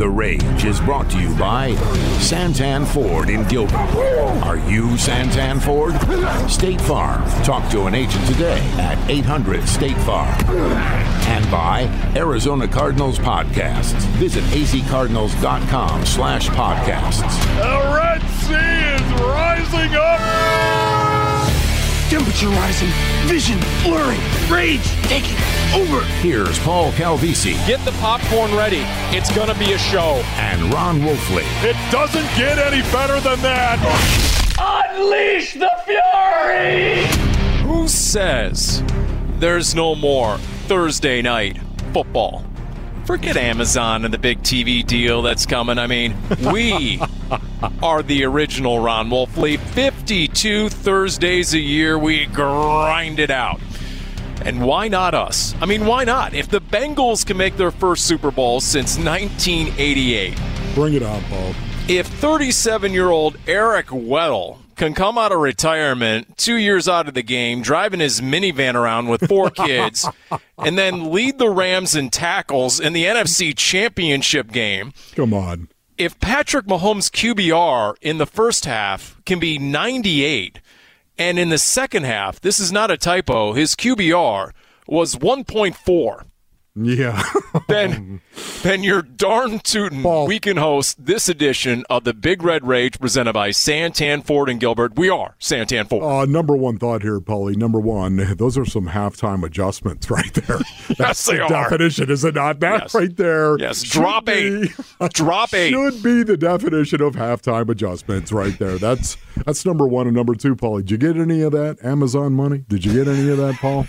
The Rage is brought to you by Santan Ford in Gilbert. Are you Santan Ford? State Farm. Talk to an agent today at 800 State Farm. And by Arizona Cardinals Podcasts. Visit azcardinals.com slash podcasts. The Red Sea is rising up. Temperature rising, vision blurring, rage taking over. Here's Paul Calvisi Get the popcorn ready. It's going to be a show. and Ron Wolfley. It doesn't get any better than that. Unleash the fury! Who says there's no more Thursday night football? Forget Amazon and the big TV deal that's coming. I mean, we are the original Ron Wolfley. 52 Thursdays a year, we grind it out. And why not us? I mean, why not? If the Bengals can make their first Super Bowl since 1988, Bring it on, Paul. if 37 year old Eric Weddle can come out of retirement two years out of the game, driving his minivan around with four kids, and then lead the Rams in tackles in the NFC Championship game, Come on. if Patrick Mahomes' QBR in the first half can be 98, and in the second half, this is not a typo, his QBR was 1.4 Yeah. then then you're darn tootin' Paul. we can host this edition of the Big Red Rage presented by Santan Ford and Gilbert. We are Santan Ford. Uh, number one thought here, Paulie. Number one, those are some halftime adjustments right there. That's they the are. definition, is it not? That Yes. right there. Yes, drop be- eight. Drop eight. Should be the definition of halftime adjustments right there. That's that's number one and number two, Paulie. Did you get any of that Amazon money? Did you get any of that, Paul?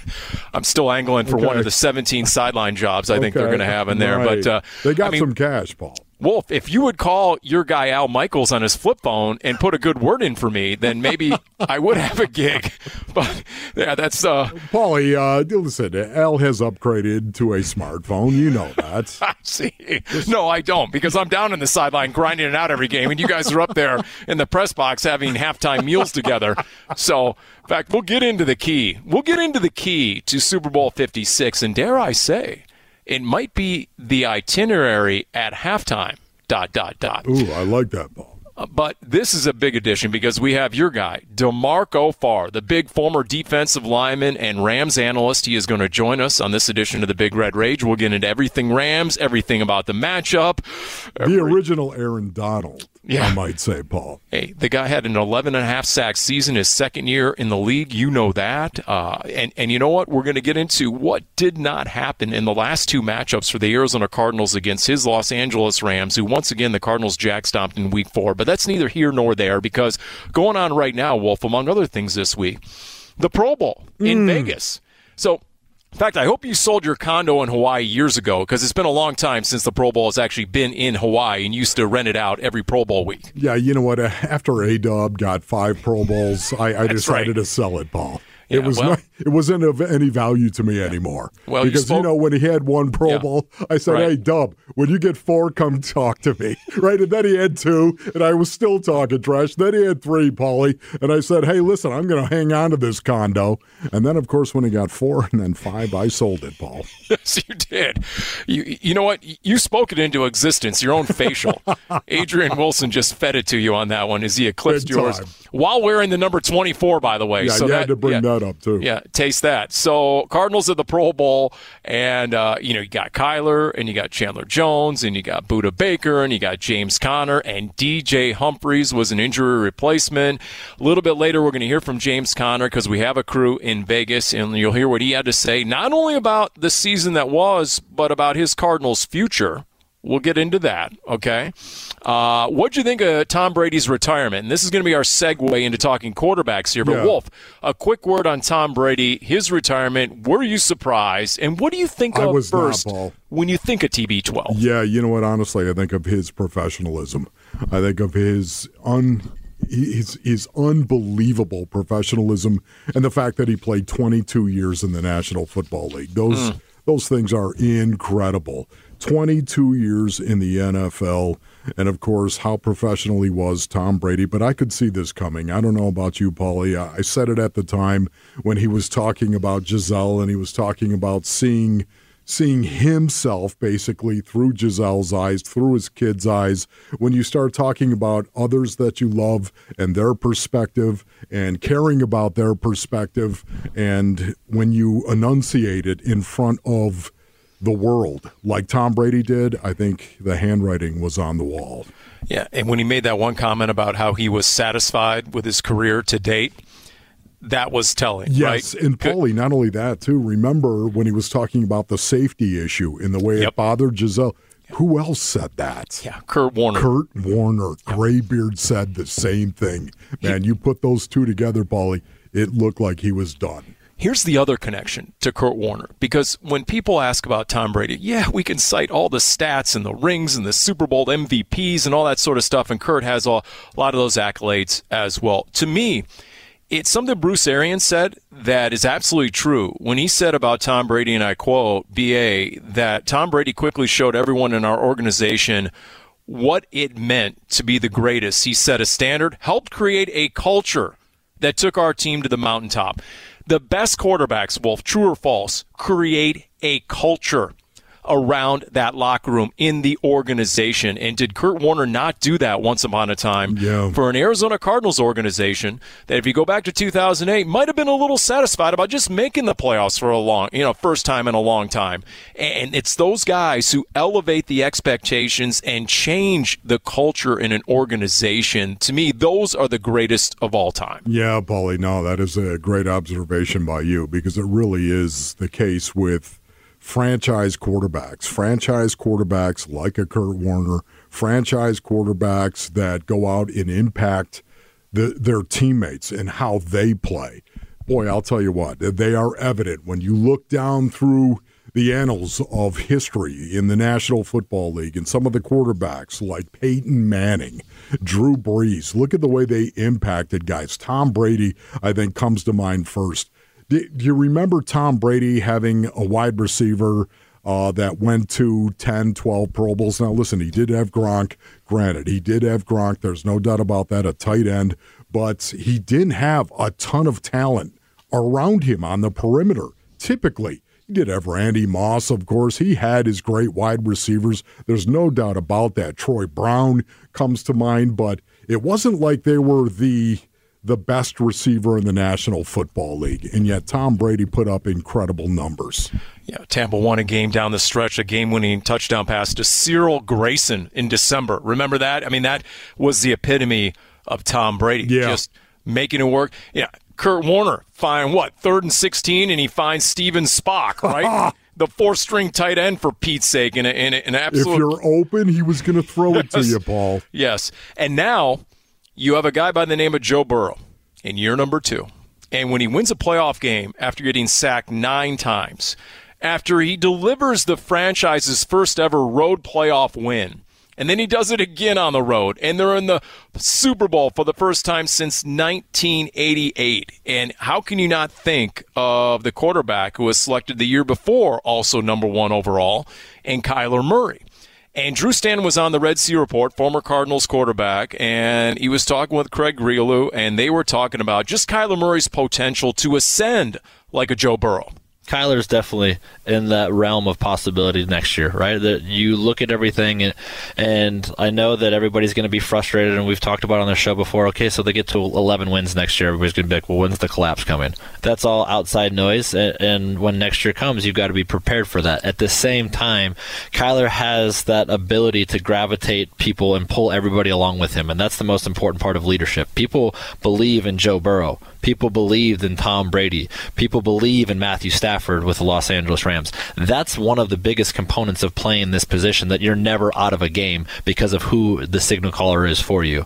I'm still angling for one of the 17 sideline jobs I think they're going to have in there. Right. But uh, they got I mean, some cash, Paul. Wolf, if you would call your guy Al Michaels on his flip phone and put a good word in for me, then maybe I would have a gig. But yeah, that's uh, Paulie, uh, listen, Al has upgraded to a smartphone. You know that. See, no, I don't because I'm down in the sideline grinding it out every game, and you guys are up there in the press box having halftime meals together. So, in fact, we'll get into the key. We'll get into the key to Super Bowl 56, and dare I say, it might be the itinerary at halftime. Dot dot dot. Ooh, I like that, Paul. Uh, But this is a big addition because we have your guy, DeMarco Farr, the big former defensive lineman and Rams analyst. He is going to join us on this edition of the Big Red Rage. We'll get into everything Rams, everything about the matchup. The original Aaron Donald, Yeah. I might say, Paul. Hey, the guy had an 11 and a half sack season his second year in the league. You know that. Uh, and, and you know what? We're going to get into what did not happen in the last two matchups for the Arizona Cardinals against his Los Angeles Rams, who once again the Cardinals jack stomped in week four. But that's neither here nor there because going on right now, Wolf, among other things this week, the Pro Bowl in Vegas. So, in fact, I hope you sold your condo in Hawaii years ago because it's been a long time since the Pro Bowl has actually been in Hawaii and used to rent it out every Pro Bowl week. Yeah, you know what? uh, After A Dub got five Pro Bowls, I, I decided right. to sell it, Paul. Yeah, it was well- not, it wasn't of any value to me anymore. Well, because you, spoke- know when he had one Pro Yeah. Bowl, I said, Right. "Hey, Dub, when you get four, come talk to me." right, and then he had two, and I was still talking trash. Then he had three, Paulie, and I said, "Hey, listen, I'm going to hang on to this condo." And then, of course, when he got four and then five, I sold it, Paul. Yes, you did. You you know what? You spoke it into existence. Your own facial. Adrian Wilson just fed it to you on that one as he eclipsed yours while wearing the number twenty four. By the way, Yeah, so you that, had to bring yeah. that up too. Yeah, taste that. So Cardinals at the Pro Bowl, and uh, you know you got Kyler, and you got Chandler Jones, and you got Budda Baker, and you got James Conner, and DJ Humphries was an injury replacement. A little bit later, we're going to hear from James Conner because we have a crew in Vegas, and you'll hear what he had to say not only about the season that was, but about his Cardinals' future. We'll get into that, okay? Uh, what'd you think of Tom Brady's retirement? And this is going to be our segue into talking quarterbacks here. But, Yeah. Wolf, a quick word on Tom Brady, his retirement. Were you surprised? And what do you think I of was not, first Paul. when you think of TB12? Yeah, you know what? Honestly, I think of his professionalism. I think of his un. his his unbelievable professionalism and the fact that he played 22 years in the National Football League. Those mm. those things are incredible. 22 years in the NFL, and of course, how professional he was, Tom Brady. But I could see this coming. I don't know about you, Paulie. I said it at the time when he was talking about Gisele and he was talking about seeing seeing himself basically through Gisele's eyes, through his kids' eyes. When you start talking about others that you love and their perspective and caring about their perspective, and when you enunciate it in front of the world like Tom Brady did, I think the handwriting was on the wall. Yeah, and when he made that one comment about how he was satisfied with his career to date, that was telling. Yes, right? and Paulie, not only that too. Remember when he was talking about the safety issue in the way yep. it bothered Gisele. Who else said that? Yeah, Kurt Warner. Kurt Warner, Graybeard said the same thing. Man, you put those two together, Paulie, it looked like he was done. Here's the other connection to Kurt Warner because when people ask about Tom Brady, yeah, we can cite all the stats and the rings and the Super Bowl MVPs and all that sort of stuff, and Kurt has a lot of those accolades as well. To me, it's something Bruce Arians said that is absolutely true when he said about Tom Brady, and I quote, BA, that Tom Brady quickly showed everyone in our organization what it meant to be the greatest. He set a standard, helped create a culture that took our team to the mountaintop. The best quarterbacks, Wolf, true or false, create a culture around that locker room in the organization. And did Kurt Warner not do that once upon a time yeah. for an Arizona Cardinals organization that, if you go back to 2008, might have been a little satisfied about just making the playoffs for a long, you know, first time in a long time. And it's those guys who elevate the expectations and change the culture in an organization. To me, those are the greatest of all time. Yeah, Paulie, no, that is a great observation by you because it really is the case with franchise quarterbacks, franchise quarterbacks like a Kurt Warner, franchise quarterbacks that go out and impact the, their teammates and how they play. Boy, I'll tell you what, they are evident when you look down through the annals of history in the National Football League and some of the quarterbacks like Peyton Manning, Drew Brees. Look at the way they impacted guys. Tom Brady, I think, comes to mind first. Do, you remember Tom Brady having a wide receiver uh, that went to 10, 12 Pro Bowls? Now, listen, he did have Gronk. Granted, he did have Gronk. There's no doubt about that, a tight end. But he didn't have a ton of talent around him on the perimeter, typically. He did have Randy Moss, of course. He had his great wide receivers. There's no doubt about that. Troy Brown comes to mind, but it wasn't like they were the the best receiver in the National Football League, and yet Tom Brady put up incredible numbers. Yeah, Tampa won a game down the stretch, a game-winning touchdown pass to Cyril Grayson in December. Remember that? I mean, that was the epitome of Tom Brady, yeah. just making it work. Yeah, Kurt Warner find what third and sixteen, and he finds Stephen Spach, right? the four-string tight end for Pete's sake, in, in, in an absolute. If you're open, he was going to throw it to you, Paul. Yes, and now you have a guy by the name of Joe Burrow in year number two. And when he wins a playoff game after getting sacked nine times, after he delivers the franchise's first ever road playoff win, and then he does it again on the road, and they're in the Super Bowl for the first time since 1988. And how can you not think of the quarterback who was selected the year before, also number one overall, and Kyler Murray? And Drew Stanton was on the Red Sea Report, former Cardinals quarterback, and he was talking with Craig Grialou, and they were talking about just Kyler Murray's potential to ascend like a Joe Burrow. Kyler's definitely in that realm of possibility next year, right? That you look at everything, and, and I know that everybody's going to be frustrated, and we've talked about on the show before. Okay, so they get to 11 wins next year, everybody's going to be like, well, when's the collapse coming? That's all outside noise, and, and when next year comes, you've got to be prepared for that. At the same time, Kyler has that ability to gravitate people and pull everybody along with him, and that's the most important part of leadership. People believe in Joe Burrow. People believed in Tom Brady. People believe in Matthew Stafford with the Los Angeles Rams. That's one of the biggest components of playing this position that you're never out of a game because of who the signal caller is for you.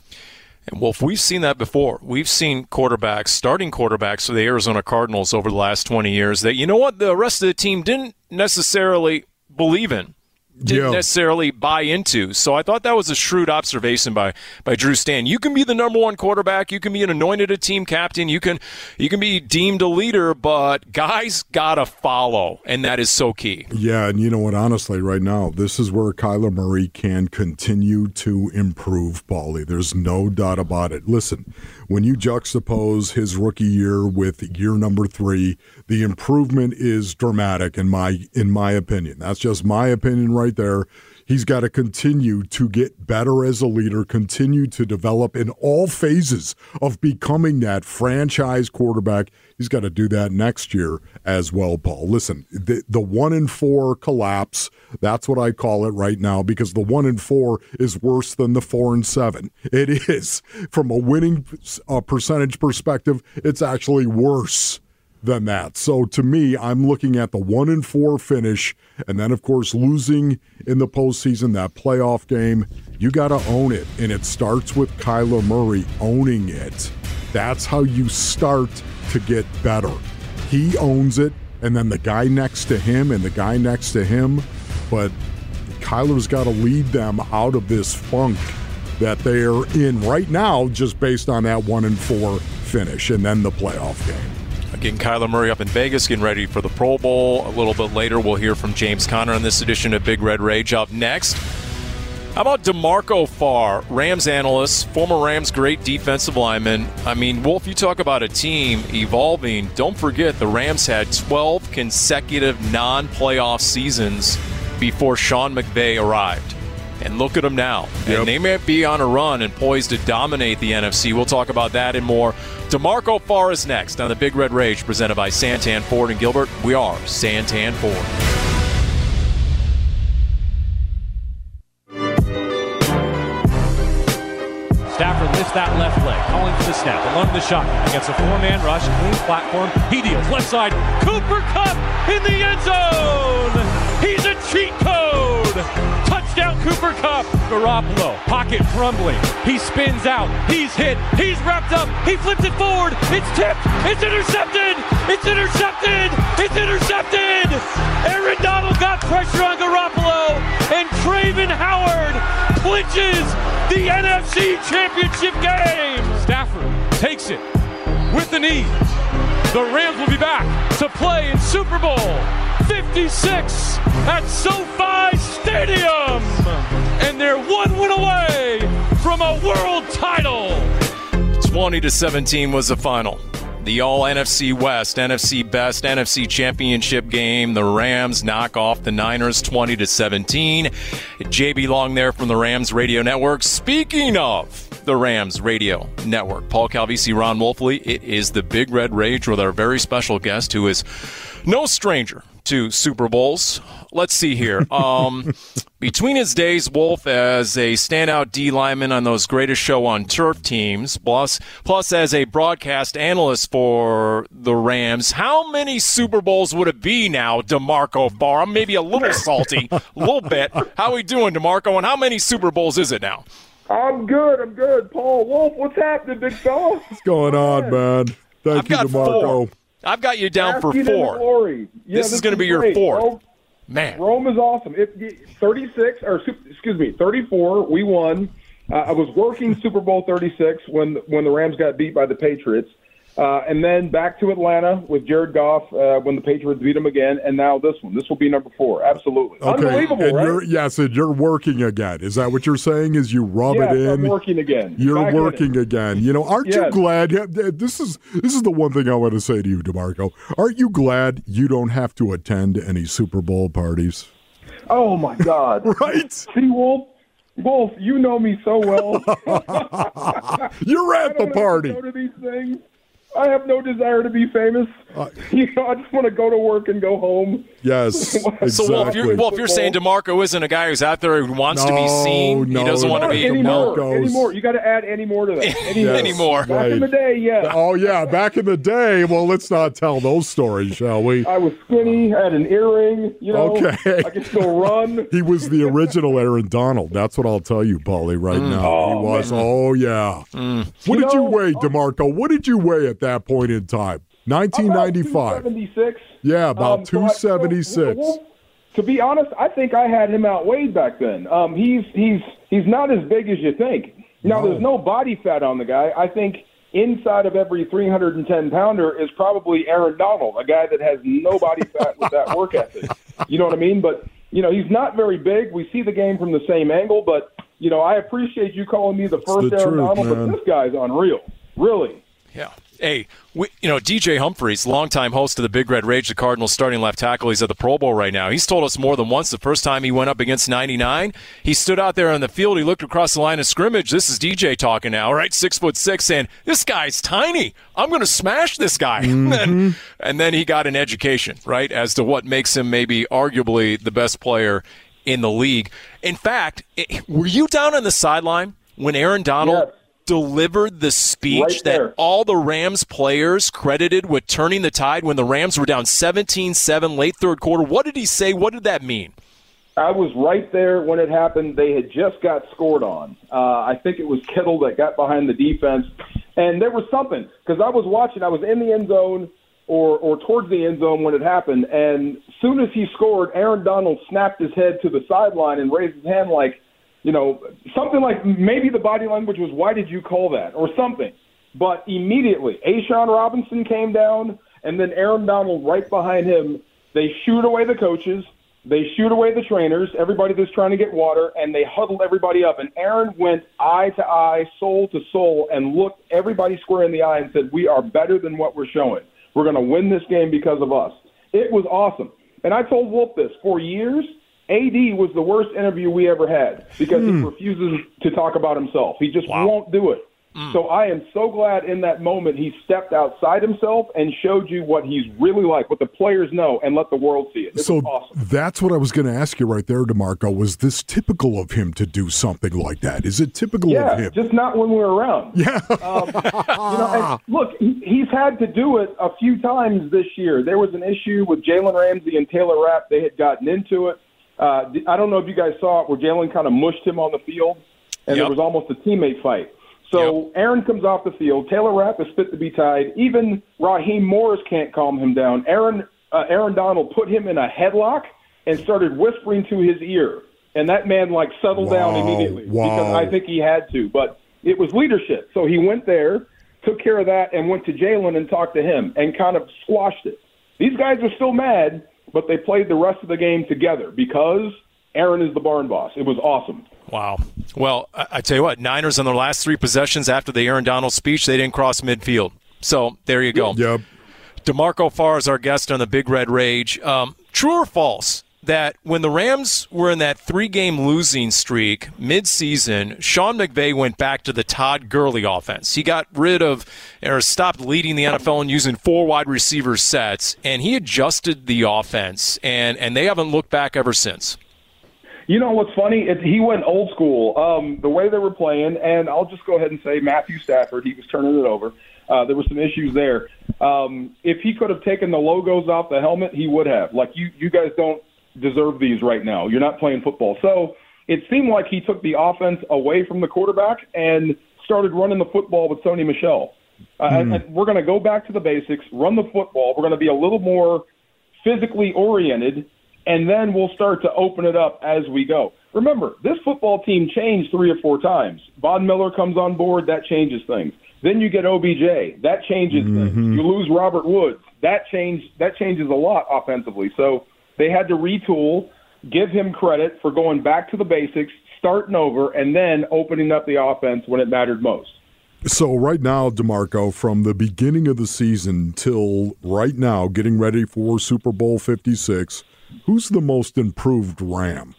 And Wolf, we've seen that before. We've seen quarterbacks, starting quarterbacks for the Arizona Cardinals over the last 20 years that, you know what, the rest of the team didn't necessarily believe in. Didn't Yeah. necessarily buy into. So I thought that was a shrewd observation by by Drew Stan. You can be the number one quarterback, you can be an anointed a team captain, you can you can be deemed a leader, but guys gotta follow, and that is so key. Yeah, and you know what? Honestly, right now, this is where Kyler Murray can continue to improve, Paulie. There's no doubt about it. Listen, when you juxtapose his rookie year with year number three, the improvement is dramatic in my in my opinion. That's just my opinion right there. He's got to continue to get better as a leader, continue to develop in all phases of becoming that franchise quarterback. He's got to do that next year as well, Paul. Listen, the, the one in four collapse, that's what I call it right now because the one in four is worse than the four and seven. It is. From a winning uh, percentage perspective, it's actually worse than that. So to me, I'm looking at the one and four finish, and then of course losing in the postseason that playoff game. You got to own it, and it starts with Kyler Murray owning it. That's how you start to get better. He owns it, and then the guy next to him, and the guy next to him. But Kyler's got to lead them out of this funk that they're in right now, just based on that one and four finish, and then the playoff game. Getting Kyler Murray up in Vegas, getting ready for the Pro Bowl. A little bit later, we'll hear from James Conner on this edition of Big Red Rage. Up next, how about DeMarco Farr, Rams analyst, former Rams great defensive lineman? I mean, Wolf, you talk about a team evolving. Don't forget, the Rams had 12 consecutive non playoff seasons before Sean McVay arrived. And look at them now. Yep. And they may be on a run and poised to dominate the NFC. We'll talk about that and more. DeMarco Farr's next on the Big Red Rage, presented by Santan Ford and Gilbert. We are Santan Ford. Stafford lifts that left leg, calling for the snap, along the shotgun against a four-man rush, clean platform. He deals left side. Cooper Kupp in the end zone. He's a cheat code. Touchdown, Cooper Kupp. Garoppolo, pocket crumbling. He spins out. He's hit. He's wrapped up. He flips it forward. It's tipped. It's intercepted. It's intercepted. It's intercepted. Aaron Donald got pressure on Garoppolo, and Travin Howard clinches the NFC Championship game. Stafford takes it with the knee. The Rams will be back to play in Super Bowl 56 at SoFi Stadium. And they're one win away from a world title. 20 to 17 was the final. The All NFC West, NFC Best, NFC Championship game. The Rams knock off the Niners 20 to 17. JB Long there from the Rams Radio Network. Speaking of the Rams Radio Network, Paul Calvisi, Ron Wolfley. It is the Big Red Rage with our very special guest who is no stranger to Super Bowls. Let's see here. Um, between his days, Wolf as a standout D lineman on those greatest show on turf teams, plus plus as a broadcast analyst for the Rams, how many Super Bowls would it be now, Demarco Farr? I'm maybe a little salty, a little bit. How are we doing, Demarco? And how many Super Bowls is it now? I'm good. I'm good. Paul Wolf, what's happening, big fella? What's going on, man? Thank I've you, got DeMarco. four. I've got you down for Basking in the four. Yeah, This is gonna be your fourth. Rome, Man, Rome is awesome. It, 36 or excuse me, 34. We won. Uh, I was working Super Bowl 36 when when the Rams got beat by the Patriots. Uh, and then back to Atlanta with Jared Goff uh, when the Patriots beat them again, and now this one. This will be number four. Absolutely, Okay, unbelievable, and right? you're yes, and you're working again. Is that what you're saying? Is you rub yes, it I'm in? working again. You're Back working again. You know, aren't you glad? This is this is the one thing I want to say to you, Demarco. Aren't you glad you don't have to attend any Super Bowl parties? Oh my God! Right? See, Wolf, Wolf, you know me so well. You're at the to party. Go to these things. I have no desire to be famous. Uh, you know, I just want to go to work and go home. Yes, exactly. So, Wolf, you're, Wolf, you're saying DeMarco isn't a guy who's out there who wants to be seen. no, he doesn't want to be anymore. DeMarco's- Anymore. You got to add any more to that. Any Yes. Anymore. Back in the day, yeah. Oh yeah, back in the day. Well, let's not tell those stories, shall we? I was skinny, had an earring. You know, Okay. I could still run. He was the original Aaron Donald. That's what I'll tell you, Paulie, right now. he Oh, was. man. Oh, yeah. What You did you weigh, DeMarco? What did you weigh at that point in time? 1995. Seventy-six. Yeah, about Um, so I- so, 276. To be honest, I think I had him outweighed back then. Um, he's he's he's not as big as you think. Now No. there's no body fat on the guy. I think inside of every 310 pounder is probably Aaron Donald, a guy that has no body fat with that work ethic. You know what I mean? But you know he's not very big. We see the game from the same angle, but you know I appreciate you calling me the first the Aaron truth, Donald, man. but this guy's unreal, really. Yeah. Hey, we, you know, DJ Humphries, longtime host of the Big Red Rage, the Cardinals starting left tackle. He's at the Pro Bowl right now. He's told us more than once the first time he went up against 99, he stood out there on the field. He looked across the line of scrimmage. This is DJ talking now, right? Six foot six, and This guy's tiny. I'm going to smash this guy. and, then, mm-hmm. and then he got an education, right, as to what makes him maybe arguably the best player in the league. In fact, it, were you down on the sideline when Aaron Donald Yes. Delivered the speech Right that all the Rams players credited with turning the tide when the Rams were down 17-7 late third quarter. What did he say? What did that mean? I was right there when it happened. They had just got scored on. Uh, I think it was Kittle that got behind the defense, and there was something because I was watching. I was in the end zone or or towards the end zone when it happened, and soon as he scored, Aaron Donald snapped his head to the sideline and raised his hand like, you know, something like maybe the body language was, "Why did you call that?" or something. But immediately, A'Shawn Robinson came down, and then Aaron Donald right behind him. They shoot away the coaches. They shoot away the trainers, everybody that's trying to get water, and they huddled everybody up. And Aaron went eye to eye, soul to soul, and looked everybody square in the eye and said, We are better than what we're showing. We're going to win this game because of us. It was awesome. And I told Wolf this for years. AD was the worst interview we ever had because he refuses to talk about himself. He just won't do it. So I am so glad in that moment he stepped outside himself and showed you what he's really like, what the players know, and let the world see it. So awesome. that's what I was going to ask you right there, Demarco. Was this typical of him to do something like that? Is it typical Yeah, of him? just not when we're around. yeah. Um, you know, look, he's had to do it a few times this year. There was an issue with Jalen Ramsey and Taylor Rapp. They had gotten into it. Uh, I don't know if you guys saw it, where Jalen kind of mushed him on the field, and Yep. there was almost a teammate fight. So Aaron comes off the field. Taylor Rapp is fit to be tied. Even Raheem Morris can't calm him down. Aaron uh, Aaron Donald put him in a headlock and started whispering to his ear, and that man like settled down immediately wow. because I think he had to. But it was leadership. So he went there, took care of that, and went to Jalen and talked to him and kind of squashed it. These guys are still mad, but they played the rest of the game together because Aaron is the barn boss. It was awesome. Wow. Well, I, I tell you what, Niners on their last three possessions after the Aaron Donald speech, they didn't cross midfield. So there you go. Yep. DeMarco Farr is our guest on the Big Red Rage. Um, true or false that when the Rams were in that three game losing streak midseason, Sean McVay went back to the Todd Gurley offense. He got rid of or stopped leading the NFL and using four wide receiver sets, and he adjusted the offense, and, and they haven't looked back ever since. You know what's funny? It, he went old school. Um, the way they were playing, and I'll just go ahead and say Matthew Stafford. He was turning it over. Uh, there were some issues there. Um, if he could have taken the logos off the helmet, he would have. Like you, you guys don't deserve these right now. You're not playing football. So it seemed like he took the offense away from the quarterback and started running the football with Sony Michel. Uh, and, and we're going to go back to the basics, run the football. We're going to be a little more physically oriented, and then we'll start to open it up as we go. Remember, this football team changed three or four times. Von Miller comes on board, that changes things. Then you get OBJ, that changes things. You lose Robert Woods, that change that changes a lot offensively. So they had to retool, give him credit for going back to the basics, starting over, and then opening up the offense when it mattered most. So right now, Demarco, from the beginning of the season till right now, getting ready for Super Bowl Fifty Six, who's the most improved Ram?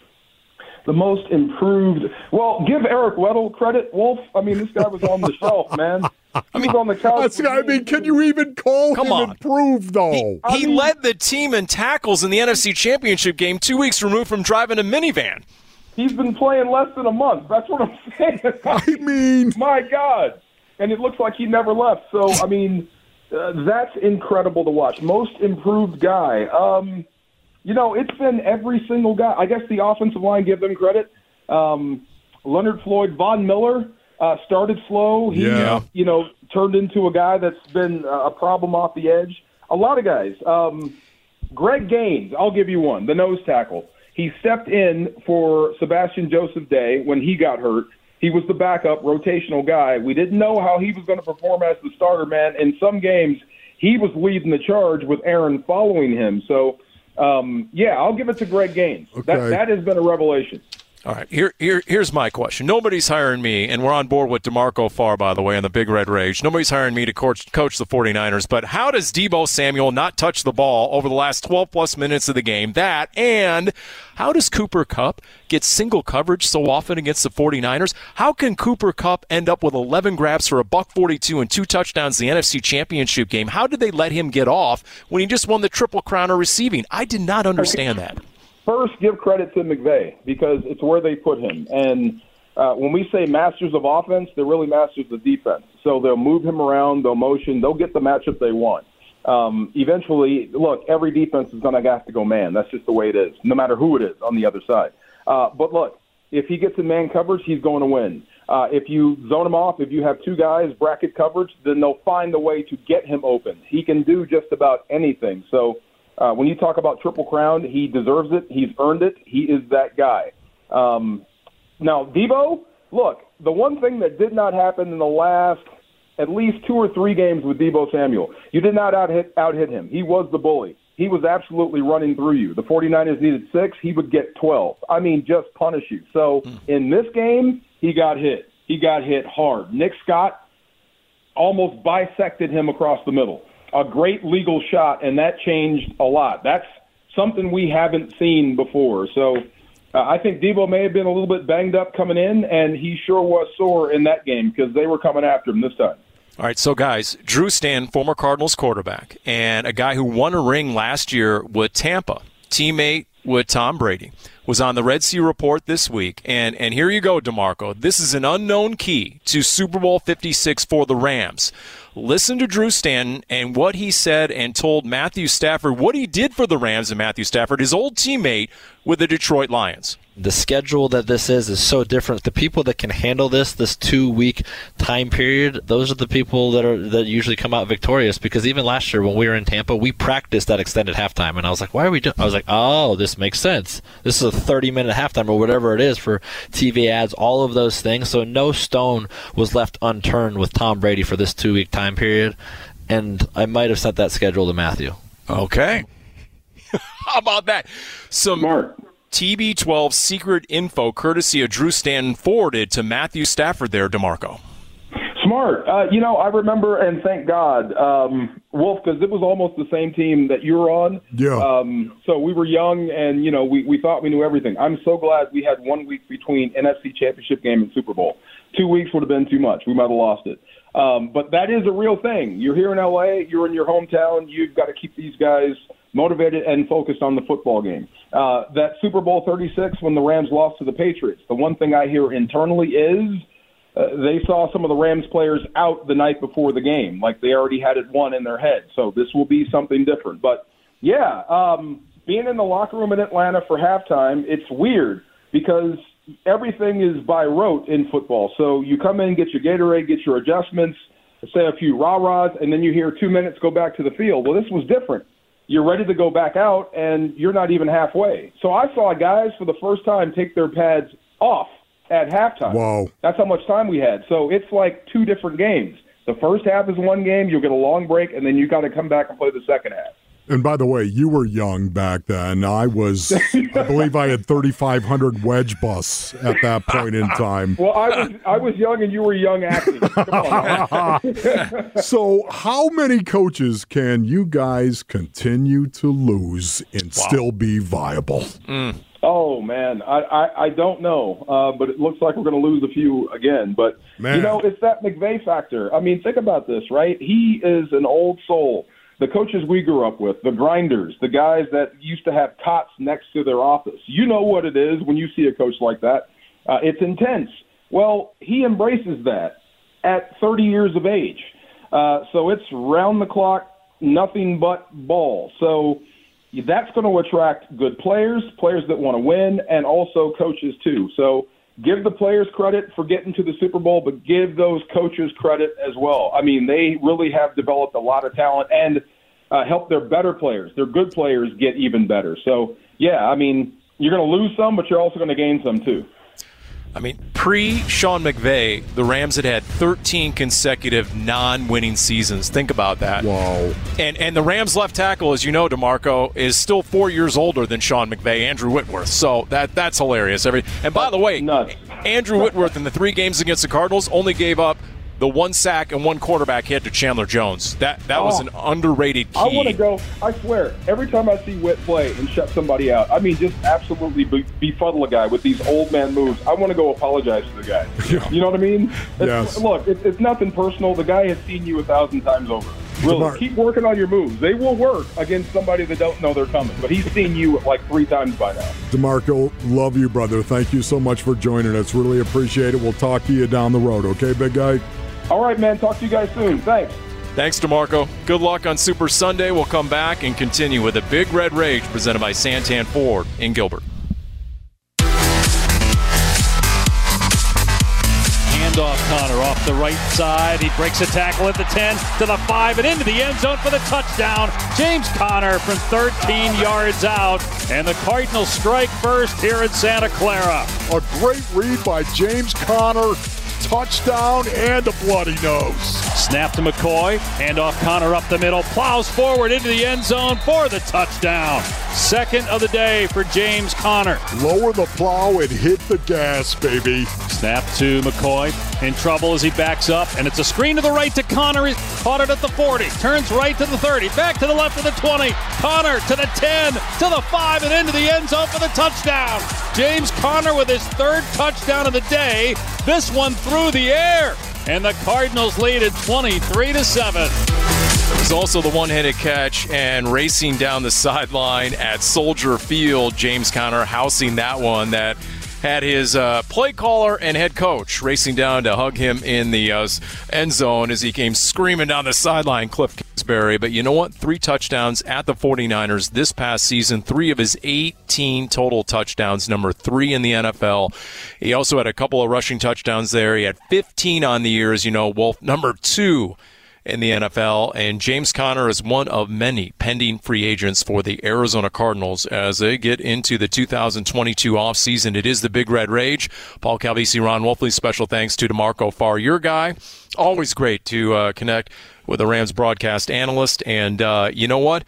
the most improved. Well, give Eric Weddle credit, Wolf. I mean, this guy was on the shelf, man. He was on the couch. I mean, can you even call Come him on. improved though? He, I mean- led the team in tackles in the NFC Championship game two weeks removed from driving a minivan. He's been playing less than a month. That's what I'm saying. I mean, My God. And it looks like he never left. So, I mean, uh, that's incredible to watch. Most improved guy. Um, you know, it's been every single guy. I guess the offensive line, give them credit. Um, Leonard Floyd, Von Miller uh, started slow. He, Yeah. you know, turned into a guy that's been uh, a problem off the edge. A lot of guys. Um, Greg Gaines, I'll give you one, the nose tackle. He stepped in for Sebastian Joseph Day when he got hurt. He was the backup, rotational guy. We didn't know how he was going to perform as the starter, man. In some games, he was leading the charge with Aaron following him. So, um, yeah, I'll give it to Greg Gaines. Okay. That, that has been a revelation. All right, here, here, here's my question. Nobody's hiring me, and we're on board with DeMarco Farr, by the way, in the Big Red Rage. Nobody's hiring me to coach, coach the 49ers, but how does Deebo Samuel not touch the ball over the last 12 plus minutes of the game? That, and how does Cooper Kupp get single coverage so often against the 49ers? How can Cooper Kupp end up with 11 grabs for a buck 42 and two touchdowns in the NFC Championship game? How did they let him get off when he just won the Triple Crown of receiving? I did not understand that first give credit to McVay because it's where they put him. And uh, when we say masters of offense, they're really masters of defense. So they'll move him around, they'll motion, they'll get the matchup they want. Um, eventually, look, every defense is going to have to go man. That's just the way it is, no matter who it is on the other side. Uh, but look, if he gets in man coverage, he's going to win. Uh, if you zone him off, if you have two guys bracket coverage, then they'll find a way to get him open. He can do just about anything. So uh, when you talk about Triple Crown, he deserves it. He's earned it. He is that guy. Um, now, Deebo, look, the one thing that did not happen in the last at least two or three games with Deebo Samuel, you did not out hit, out hit him. He was the bully. He was absolutely running through you. The 49ers needed six. He would get 12. I mean, just punish you. So in this game, he got hit. He got hit hard. Nick Scott almost bisected him across the middle a great legal shot, and that changed a lot. That's something we haven't seen before. So uh, I think Deebo may have been a little bit banged up coming in, and he sure was sore in that game because they were coming after him this time. All right, so guys, Drew Stan, former Cardinals quarterback, and a guy who won a ring last year with Tampa, teammate with Tom Brady, was on the Red Sea Report this week. And, and here you go, DeMarco. This is an unknown key to Super Bowl 56 for the Rams. Listen to Drew Stanton and what he said and told Matthew Stafford what he did for the Rams and Matthew Stafford, his old teammate with the Detroit Lions the schedule that this is is so different. The people that can handle this, this two week time period, those are the people that are that usually come out victorious. Because even last year when we were in Tampa, we practiced that extended halftime, and I was like, "Why are we doing?" I was like, "Oh, this makes sense. This is a 30 minute halftime or whatever it is for TV ads, all of those things." So no stone was left unturned with Tom Brady for this two week time period, and I might have sent that schedule to Matthew. Okay. How about that? Some Smart TB12 secret info courtesy of Drew Stanton forwarded to Matthew Stafford there, DeMarco. Smart. Uh, you know, I remember, and thank God, um, Wolf, because it was almost the same team that you were on. Yeah. Um, so we were young, and you know, we we thought we knew everything. I'm so glad we had one week between NFC Championship game and Super Bowl. Two weeks would have been too much. We might have lost it. Um, but that is a real thing. You're here in LA. You're in your hometown. You've got to keep these guys motivated and focused on the football game. Uh, that Super Bowl 36 when the Rams lost to the Patriots, the one thing I hear internally is uh, they saw some of the Rams players out the night before the game, like they already had it won in their head. So this will be something different. But yeah, um, being in the locker room in Atlanta for halftime, it's weird because everything is by rote in football. So you come in, get your Gatorade, get your adjustments, say a few rah rahs, and then you hear two minutes go back to the field. Well, this was different you're ready to go back out and you're not even halfway. So I saw guys for the first time take their pads off at halftime. Whoa. That's how much time we had. So it's like two different games. The first half is one game, you'll get a long break, and then you got to come back and play the second half. And by the way, you were young back then. I was, I believe I had 3,500 wedge busts at that point in time. Well, I was, I was young and you were young acting. so, how many coaches can you guys continue to lose and wow. still be viable? Mm. Oh man, I, I, I don't know, uh, but it looks like we're going to lose a few again. But man. you know, it's that McVay factor. I mean, think about this, right? He is an old soul the coaches we grew up with, the grinders, the guys that used to have cots next to their office. You know what it is when you see a coach like that. Uh, it's intense. Well, he embraces that at 30 years of age. Uh, so it's round the clock, nothing but ball. So that's going to attract good players, players that want to win, and also coaches too. So give the players credit for getting to the Super Bowl, but give those coaches credit as well. I mean, they really have developed a lot of talent. And uh, help their better players, their good players, get even better. So, yeah, I mean, you're going to lose some, but you're also going to gain some too. I mean, pre Sean McVay, the Rams had had 13 consecutive non-winning seasons. Think about that. Wow. And and the Rams left tackle, as you know, Demarco is still four years older than Sean McVay, Andrew Whitworth. So that that's hilarious. Every and by the way, Nuts. Andrew Whitworth in the three games against the Cardinals only gave up the one sack and one quarterback hit to Chandler Jones. That that was Oh. an underrated key. I want to go. I swear, every time I see Witt play and shut somebody out, I mean, just absolutely be- befuddle a guy with these old man moves. I want to go apologize to the guy. You know what I mean? It's- Yes. Look, it, it's nothing personal. The guy has seen you a thousand times over. Really, keep working on your moves. They will work against somebody that don't know they're coming. But he's seen you like three times by now. DeMarco, love you, brother. Thank you so much for joining us. Really appreciate it. We'll talk to you down the road, okay, big guy? All right, man. Talk to you guys soon. Thanks. Thanks, DeMarco. Good luck on Super Sunday. We'll come back and continue with a Big Red Rage presented by Santan Ford in Gilbert. Handoff Conner off the right side. He breaks a tackle at the 10 to the 5 and into the end zone for the touchdown. James Conner from 13 yards out. And the Cardinals strike first here in Santa Clara. A great read by James Conner. Touchdown and a bloody nose. Snap to McCoy. Handoff Conner up the middle. Plows forward into the end zone for the touchdown. Second of the day for James Conner. Lower the plow and hit the gas, baby. Snap to McCoy. In trouble as he backs up. And it's a screen to the right to Conner. He's caught it at the 40. Turns right to the 30. Back to the left of the 20. Conner to the 10. To the 5 and into the end zone for the touchdown. James Conner with his third touchdown of the day. This one through the air. And the Cardinals lead at 23 to 7. It was also the one-handed catch and racing down the sideline at Soldier Field. James Conner housing that one that had his uh, play caller and head coach racing down to hug him in the uh, end zone as he came screaming down the sideline, Cliff Kingsbury. But you know what? Three touchdowns at the 49ers this past season, three of his 18 total touchdowns, number three in the NFL. He also had a couple of rushing touchdowns there. He had 15 on the year, as you know, Wolf, number two in the NFL, and James Conner is one of many pending free agents for the Arizona Cardinals as they get into the 2022 offseason. It is the Big Red Rage. Paul Calvisi, Ron Wolfley, special thanks to DeMarco Farr, your guy. Always great to uh, connect with a Rams broadcast analyst, and uh, you know what?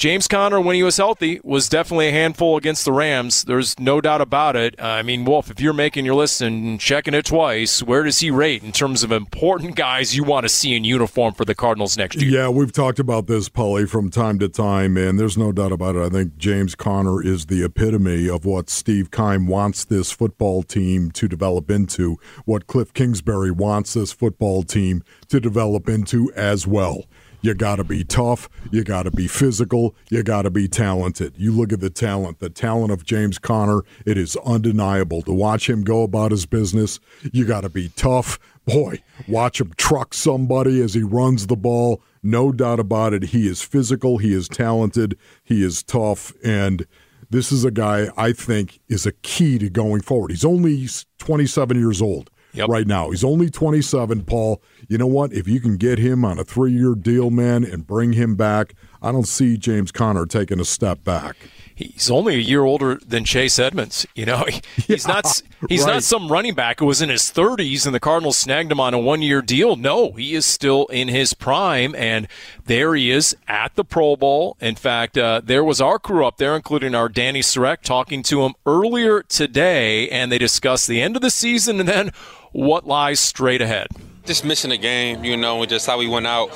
James Conner, when he was healthy, was definitely a handful against the Rams. There's no doubt about it. Uh, I mean, Wolf, if you're making your list and checking it twice, where does he rate in terms of important guys you want to see in uniform for the Cardinals next year? Yeah, we've talked about this, Paulie, from time to time, and there's no doubt about it. I think James Conner is the epitome of what Steve Keim wants this football team to develop into, what Cliff Kingsbury wants this football team to develop into as well. You got to be tough. You got to be physical. You got to be talented. You look at the talent, the talent of James Conner, it is undeniable. To watch him go about his business, you got to be tough. Boy, watch him truck somebody as he runs the ball. No doubt about it. He is physical. He is talented. He is tough. And this is a guy I think is a key to going forward. He's only 27 years old Yep. right now. He's only 27, Paul. You know what? If you can get him on a three year deal, man, and bring him back, I don't see James Conner taking a step back. He's only a year older than Chase Edmonds. You know, he's not he's right. not some running back who was in his 30s and the Cardinals snagged him on a one-year deal. No, he is still in his prime, and there he is at the Pro Bowl. In fact, uh, there was our crew up there, including our Dani Sureck, talking to him earlier today, and they discussed the end of the season and then what lies straight ahead. Just missing the game, you know, and just how we went out.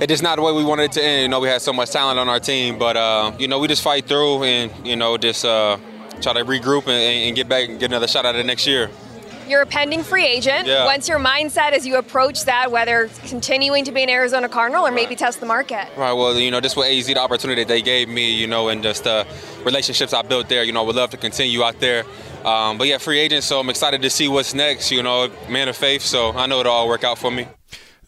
It just not the way we wanted it to end. You know, we had so much talent on our team, but uh, you know, we just fight through and you know, just uh, try to regroup and, and get back and get another shot at it next year. You're a pending free agent. Yeah. What's your mindset as you approach that, whether continuing to be an Arizona Cardinal or maybe test the market? Right. Well, you know, this was AZ the opportunity that they gave me, you know, and just uh, relationships I built there. You know, I would love to continue out there. Um, but yeah, free agent. So I'm excited to see what's next. You know, man of faith. So I know it'll all work out for me.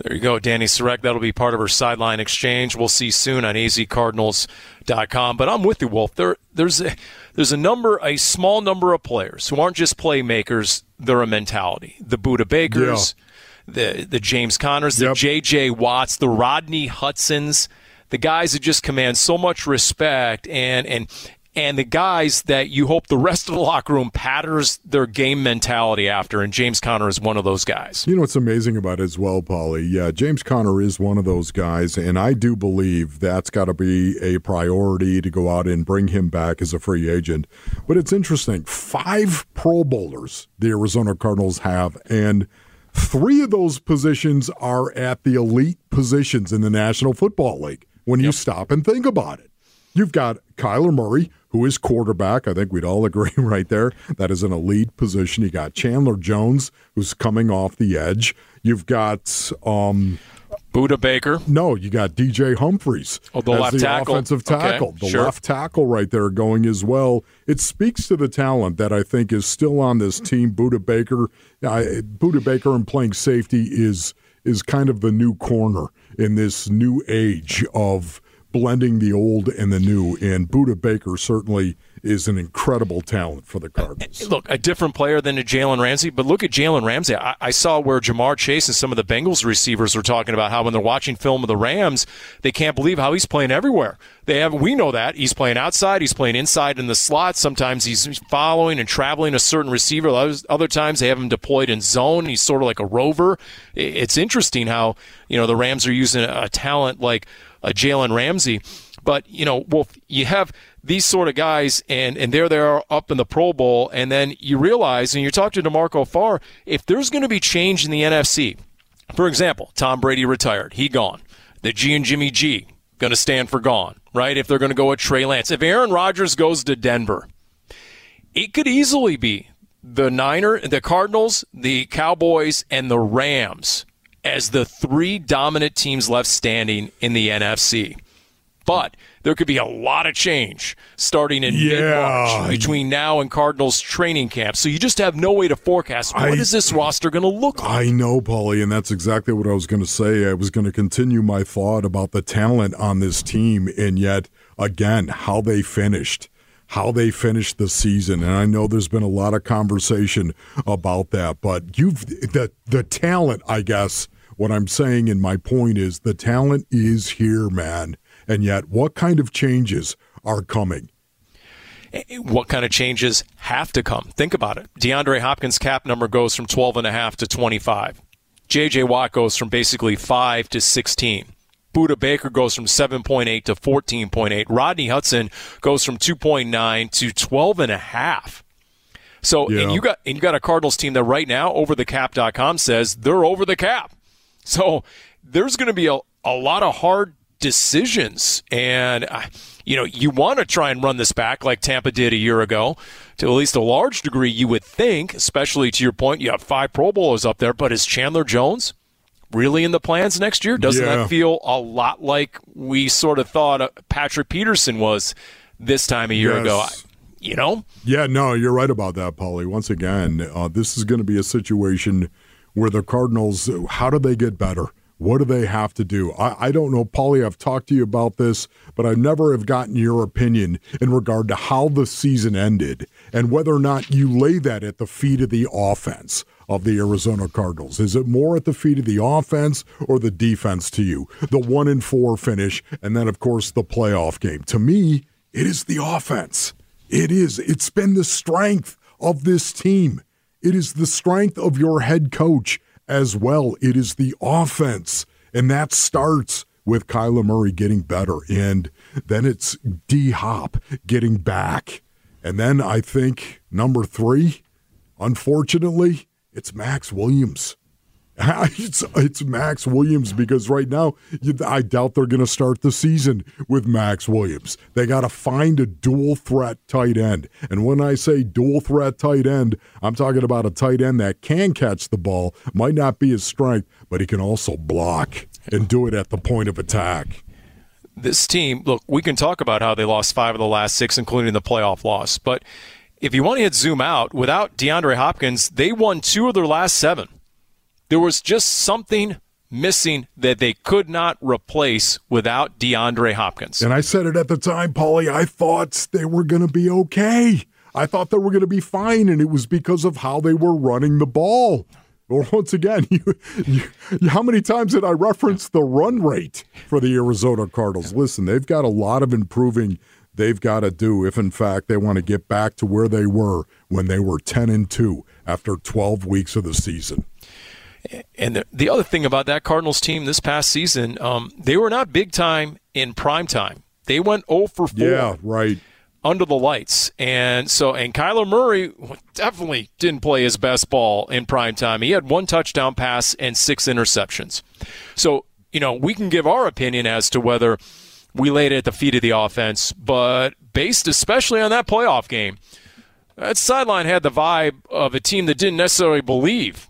There you go, Dani Sureck. That'll be part of her sideline exchange. We'll see soon on azcardinals.com. But I'm with you, Wolf. There, there's a, there's a number, a small number of players who aren't just playmakers. They're a mentality. The Budda Bakers, the the James Conners, the Yep. J.J. Watts, the Rodney Hudsons the guys that just command so much respect and and and the guys that you hope the rest of the locker room patterns their game mentality after. And James Conner is one of those guys. You know what's amazing about it as well, Paulie? Yeah, James Conner is one of those guys, and I do believe that's got to be a priority to go out and bring him back as a free agent. But it's interesting. Five Pro Bowlers the Arizona Cardinals have, and three of those positions are at the elite positions in the National Football League when you stop and think about it. You've got Kyler Murray, who is quarterback. I think we'd all agree right there. That is an elite position. You got Chandler Jones, who's coming off the edge. You've got um, Budda Baker. No, you got DJ Humphries. Oh, the as left the tackle. offensive tackle. Okay, the sure. left tackle right there going as well. It speaks to the talent that I think is still on this team. Budda Baker, uh, Budda Baker, and playing safety is is kind of the new corner in this new age of blending the old and the new. And Budda Baker certainly is an incredible talent for the uh, Cardinals. Uh, look, a different player than a Jalen Ramsey, but look at Jalen Ramsey. I, I saw where Ja'Marr Chase and some of the Bengals receivers were talking about how when they're watching film of the Rams, they can't believe how he's playing everywhere. They have, we know that he's playing outside, he's playing inside in the slot. Sometimes he's following and traveling a certain receiver. Other times they have him deployed in zone. He's sort of like a rover. It's interesting how you know the Rams are using a talent like a Jalen Ramsey. But you know, Wolf, you have these sort of guys, and and there they are up in the Pro Bowl, and then you realize, and you talk to DeMarco Farr, if there's going to be change in the NFC, for example, Tom Brady retired, he gone. The G and Jimmy G going to stand for gone, right? If they're going to go with Trey Lance, if Aaron Rodgers goes to Denver, it could easily be the Niner, the Cardinals, the Cowboys, and the Rams as the three dominant teams left standing in the NFC. But there could be a lot of change starting in Yeah. mid-March between now and Cardinals training camp. So you just have no way to forecast what I- is this roster going to look like. I know, Paulie, and that's exactly what I was going to say. I was going to continue my thought about the talent on this team, and yet, again, how they finished, how they finished the season. And I know there's been a lot of conversation about that, but you've the the talent, I guess. What I'm saying, and my point is, the talent is here, man. And yet, what kind of changes are coming? what kind of changes have to come. Think about it. DeAndre Hopkins' cap number goes from 12.5 to 25. J.J. Watt goes from basically 5 to 16. Budda Baker goes from 7.8 to 14.8. Rodney Hudson goes from 2.9 to 12.5. So, Yeah. and you got and you got a Cardinals team that right now overthecap.com says they're over the cap. So, there's going to be a, a lot of hard decisions and uh, you know, you want to try and run this back like Tampa did a year ago. To at least a large degree you would think, especially to your point, you have five Pro Bowlers up there, but is Chandler Jones really in the plans next year? Doesn't Yeah. that feel a lot like we sort of thought uh, Patrick Peterson was this time a year Yes. ago? You know? Yeah, no, you're right about that, Paulie. Once again, uh, this is going to be a situation where the Cardinals, how do they get better? What do they have to do? I, I don't know, Paulie. I've talked to you about this, but I never have gotten your opinion in regard to how the season ended and whether or not you lay that at the feet of the offense of the Arizona Cardinals. Is it more at the feet of the offense or the defense to you? The one and four finish, and then, of course, the playoff game. To me, it is the offense. It is. It's been the strength of this team. It is the strength of your head coach as well. It is the offense. And that starts with Kyler Murray getting better. And then it's D Hop getting back. And then I think number three, unfortunately, it's Maxx Williams. It's, it's Maxx Williams because right now I doubt they're going to start the season with Maxx Williams. They got to find a dual threat tight end. And when I say dual threat tight end, I'm talking about a tight end that can catch the ball, might not be his strength, but he can also block and do it at the point of attack. this team, look, we can talk about how they lost five of the last six, including the playoff loss. But if you want to hit zoom out, without DeAndre Hopkins, they won two of their last seven. There was just something missing that they could not replace without DeAndre Hopkins. And I said it at the time, Paulie. I thought they were going to be okay. I thought they were going to be fine, and it was because of how they were running the ball. Well, once again, you, you, how many times did I reference the run rate for the Arizona Cardinals? Listen, they've got a lot of improving they've got to do if, in fact, they want to get back to where they were when they were 10 and 2 after 12 weeks of the season. And the, the other thing about that Cardinals team this past season, um, they were not big time in prime time. They went 0 for 4. Yeah, right. Under the lights. And so, and Kyler Murray definitely didn't play his best ball in prime time. He had one touchdown pass and six interceptions. So, you know, we can give our opinion as to whether we laid it at the feet of the offense, but based especially on that playoff game, that sideline had the vibe of a team that didn't necessarily believe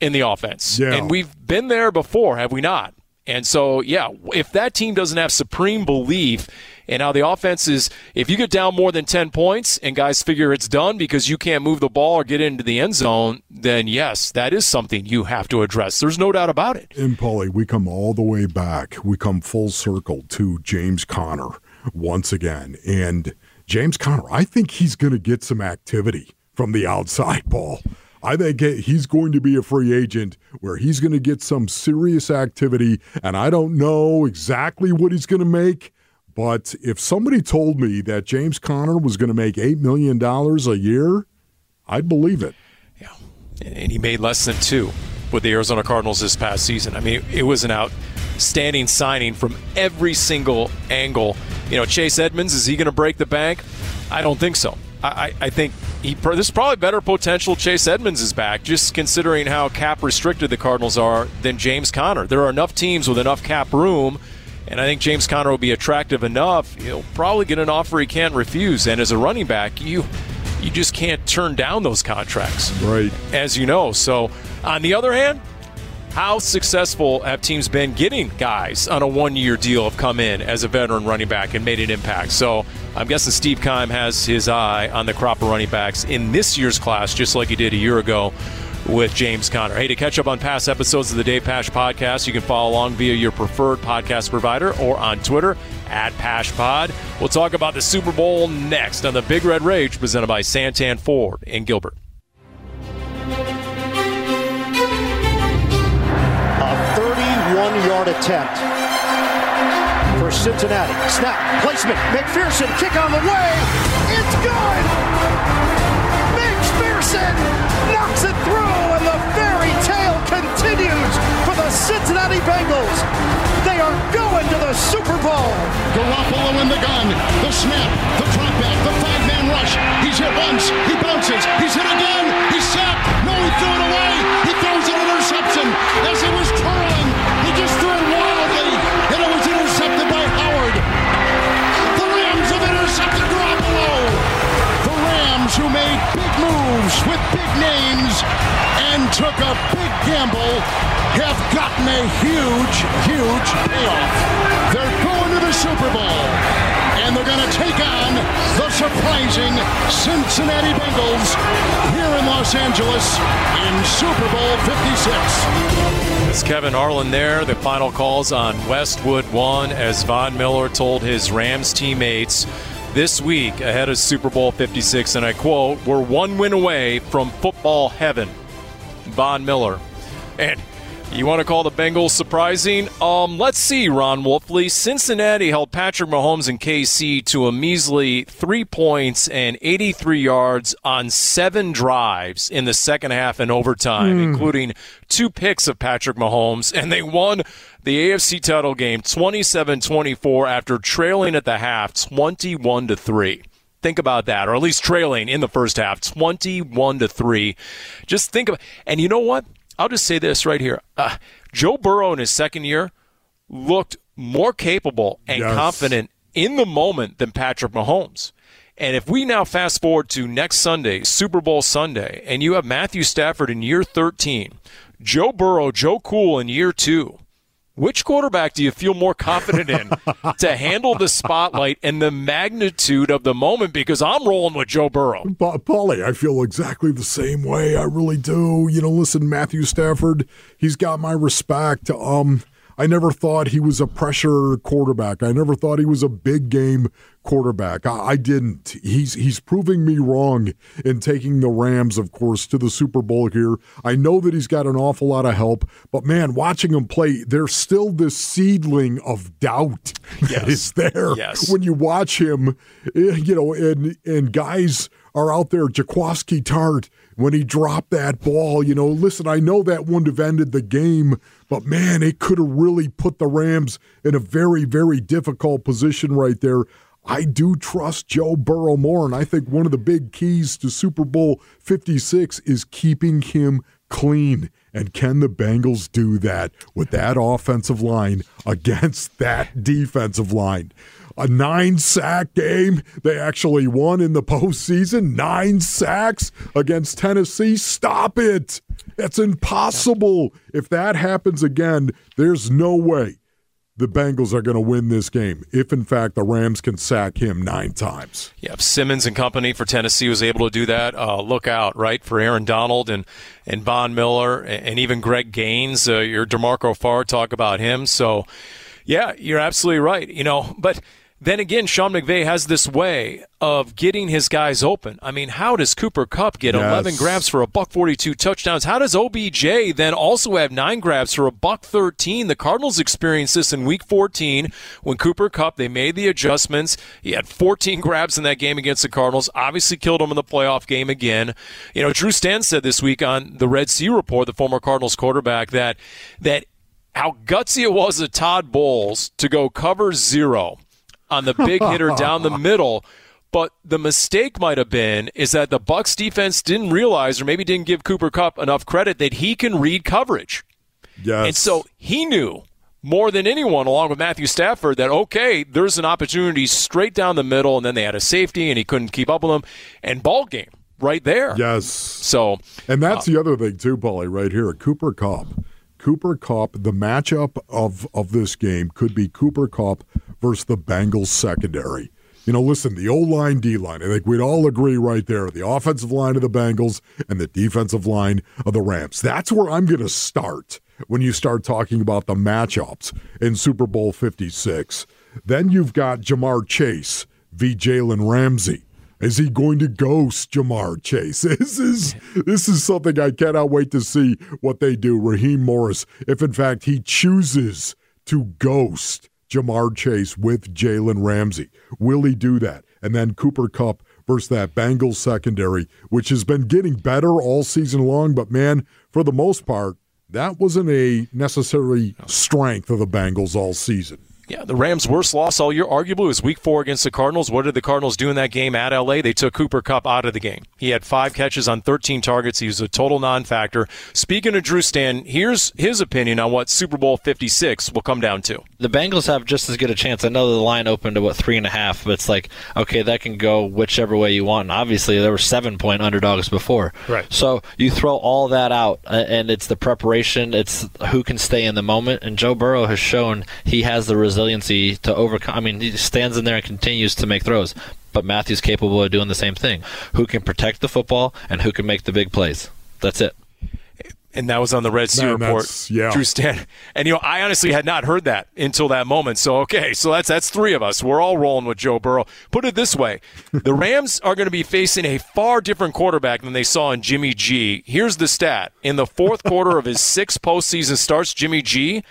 in the offense. Yeah. And we've been there before, have we not? And so, yeah, if that team doesn't have supreme belief in how the offense is, if you get down more than 10 points and guys figure it's done because you can't move the ball or get into the end zone, then yes, that is something you have to address. There's no doubt about it. And, Paulie, we come all the way back. We come full circle to James Conner once again. And James Conner, I think he's going to get some activity from the outside ball. I think he's going to be a free agent where he's going to get some serious activity, and I don't know exactly what he's going to make. But if somebody told me that James Conner was going to make $8 million a year, I'd believe it. Yeah. And he made less than two with the Arizona Cardinals this past season. I mean, it was an outstanding signing from every single angle. You know, Chase Edmonds, is he going to break the bank? I don't think so. I, I think he, is probably better potential Chase Edmonds is back, just considering how cap restricted the Cardinals are, than James Conner. There are enough teams with enough cap room, and I think James Conner will be attractive enough. He'll probably get an offer he can't refuse. And as a running back, you you just can't turn down those contracts, right? As you know. So, on the other hand, how successful have teams been getting guys on a one year deal have come in as a veteran running back and made an impact? So I'm guessing Steve Keim has his eye on the crop of running backs in this year's class, just like he did a year ago with James Conner. Hey, to catch up on past episodes of the Dave Pasch podcast, you can follow along via your preferred podcast provider or on Twitter at PaschPod. We'll talk about the Super Bowl next on the Big Red Rage presented by Santan Ford in Gilbert. Yard attempt for Cincinnati. Snap, placement, McPherson, kick on the way. It's good! McPherson knocks it through, and the fairy tale continues for the Cincinnati Bengals. They are going to the Super Bowl. Garoppolo in the gun, the snap, the drop back, the five man rush. He's hit once, he bounces, he's hit again, he's sacked. No, he threw it away. Big names and took a big gamble, have gotten a huge, huge payoff. They're going to the Super Bowl, and they're going to take on the surprising Cincinnati Bengals here in Los Angeles in Super Bowl 56. It's Kevin Harlan there. The final calls on Westwood 1 as Von Miller told his Rams teammates this week ahead of Super Bowl 56, and I quote, We're one win away from football heaven. Von Miller. And you want to call the Bengals surprising? Um, let's see, Ron Wolfley. Cincinnati held Patrick Mahomes and KC to a measly three points and 83 yards on seven drives in the second half and overtime, Hmm. including two picks of Patrick Mahomes, and they won the AFC title game 27-24 after trailing at the half 21 to 3. Think about that, or at least trailing in the first half, 21 to 3. Just think of and you know what? I'll just say this right here. Uh, Joe Burrow in his second year looked more capable and Yes. confident in the moment than Patrick Mahomes. And if we now fast forward to next Sunday, Super Bowl Sunday, and you have Matthew Stafford in year 13, Joe Burrow, Joe Cool in year two, which quarterback do you feel more confident in to handle the spotlight and the magnitude of the moment? Because I'm rolling with Joe Burrow. Pa- Paulie, I feel exactly the same way. I really do. You know, listen, Matthew Stafford, he's got my respect. Um, I never thought he was a pressure quarterback. I never thought he was a big game quarterback. I, I didn't. He's he's proving me wrong in taking the Rams, of course, to the Super Bowl here. I know that he's got an awful lot of help, but man, watching him play, there's still this seedling of doubt that Yes. is there Yes. when you watch him. eh, You know, and and guys are out there. Jaquiski Tartt when he dropped that ball. You know, listen, I know that wouldn't have ended the game, but man, it could have really put the Rams in a very, very difficult position right there. I do trust Joe Burrow more, and I think one of the big keys to Super Bowl 56 is keeping him clean. And can the Bengals do that with that offensive line against that defensive line? A nine sack game. They actually won in the postseason. Nine sacks against Tennessee. Stop it. That's impossible. If that happens again, there's no way the Bengals are going to win this game if, in fact, the Rams can sack him nine times. Yeah, Simmons and company for Tennessee was able to do that. Uh, look out, right, for Aaron Donald and and Von Miller and, and even Greg Gaines. Uh, your DeMarco Farr talk about him. So, yeah, you're absolutely right. You know, but then again, Sean McVay has this way of getting his guys open. I mean, how does Cooper Kupp get Yes. 11 grabs for a buck 42 touchdowns? How does OBJ then also have nine grabs for a buck 13? The Cardinals experienced this in Week 14 when Cooper Kupp they made the adjustments. He had 14 grabs in that game against the Cardinals. Obviously, killed him in the playoff game again. You know, Drew Stanton said this week on the Red Sea Report, the former Cardinals quarterback, that that how gutsy it was of Todd Bowles to go cover zero on the big hitter down the middle. But the mistake might have been is that the Bucs defense didn't realize or maybe didn't give Cooper Kupp enough credit that he can read coverage. Yes. And so he knew more than anyone, along with Matthew Stafford, that okay, there's an opportunity straight down the middle, and then they had a safety, and he couldn't keep up with them, and ball game right there. Yes. So, And that's uh, the other thing too, Paulie, right here. Cooper Kupp. Cooper Kupp, the matchup of, of this game could be Cooper Kupp versus the Bengals secondary. You know, listen, the O line, D line, I think we'd all agree right there. The offensive line of the Bengals and the defensive line of the Rams. That's where I'm going to start when you start talking about the matchups in Super Bowl 56. Then you've got Ja'Marr Chase v. Jalen Ramsey. Is he going to ghost Ja'Marr Chase? This is this is something I cannot wait to see what they do. Raheem Morris, if in fact he chooses to ghost Ja'Marr Chase with Jalen Ramsey, will he do that? And then Cooper Kupp versus that Bengals secondary, which has been getting better all season long, but man, for the most part, that wasn't a necessary strength of the Bengals all season. Yeah, the Rams' worst loss all year, arguably, was Week Four against the Cardinals. What did the Cardinals do in that game at LA? They took Cooper Kupp out of the game. He had five catches on 13 targets. He was a total non-factor. Speaking of Drew Stanton, here's his opinion on what Super Bowl 56 will come down to. The Bengals have just as good a chance. I know the line opened to what three and a half, but it's like okay, that can go whichever way you want. And obviously, there were seven point underdogs before. Right. So you throw all that out, and it's the preparation. It's who can stay in the moment. And Joe Burrow has shown he has the resiliency to overcome. I mean, he stands in there and continues to make throws. But Matthew's capable of doing the same thing. Who can protect the football and who can make the big plays? That's it. and that was on the Red Sea Man, report. yeah. Drew Stanton, and you know, I honestly had not heard that until that moment. So okay, so that's that's three of us. We're all rolling with Joe Burrow. Put it this way: the Rams are going to be facing a far different quarterback than they saw in Jimmy G. Here's the stat: in the fourth quarter of his six postseason starts, Jimmy G,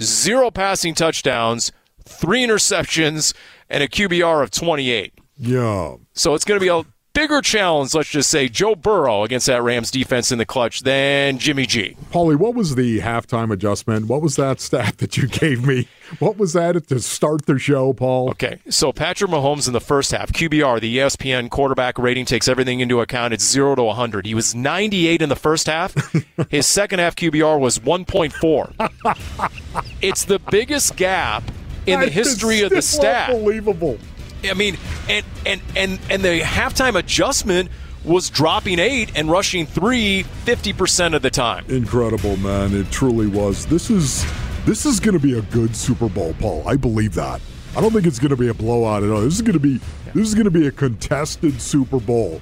zero passing touchdowns, three interceptions, and a QBR of 28. Yeah. So it's going to be a bigger challenge, let's just say, Joe Burrow against that Rams defense in the clutch than Jimmy G. Paulie, what was the halftime adjustment? What was that stat that you gave me? What was that to start the show, Paul? Okay, so Patrick Mahomes in the first half, QBR, the ESPN quarterback rating takes everything into account. It's 0 to 100. He was 98 in the first half. His second half QBR was 1.4. it's the biggest gap in the history of the stat. Unbelievable. I mean, and and and and the halftime adjustment was dropping 8 and rushing 3 50% of the time. Incredible, man. It truly was. This is this is going to be a good Super Bowl, Paul. I believe that. I don't think it's going to be a blowout at all. This is going to be this is going to be a contested Super Bowl.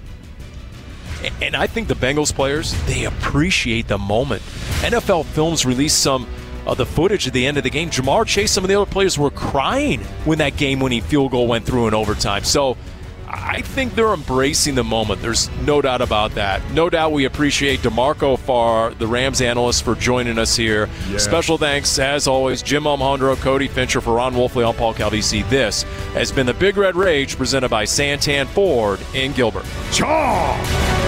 And I think the Bengals players, they appreciate the moment. NFL Films released some uh, the footage at the end of the game. Ja'Marr Chase, some of the other players were crying when that game-winning field goal went through in overtime. So I think they're embracing the moment. There's no doubt about that. No doubt we appreciate DeMarco Farr, the Rams analyst, for joining us here. Yeah. Special thanks, as always, Jim Alejandro, Cody Fincher, for Ron Wolfley, I'm Paul Calvisi. This has been the Big Red Rage presented by Santan Ford in Gilbert. Number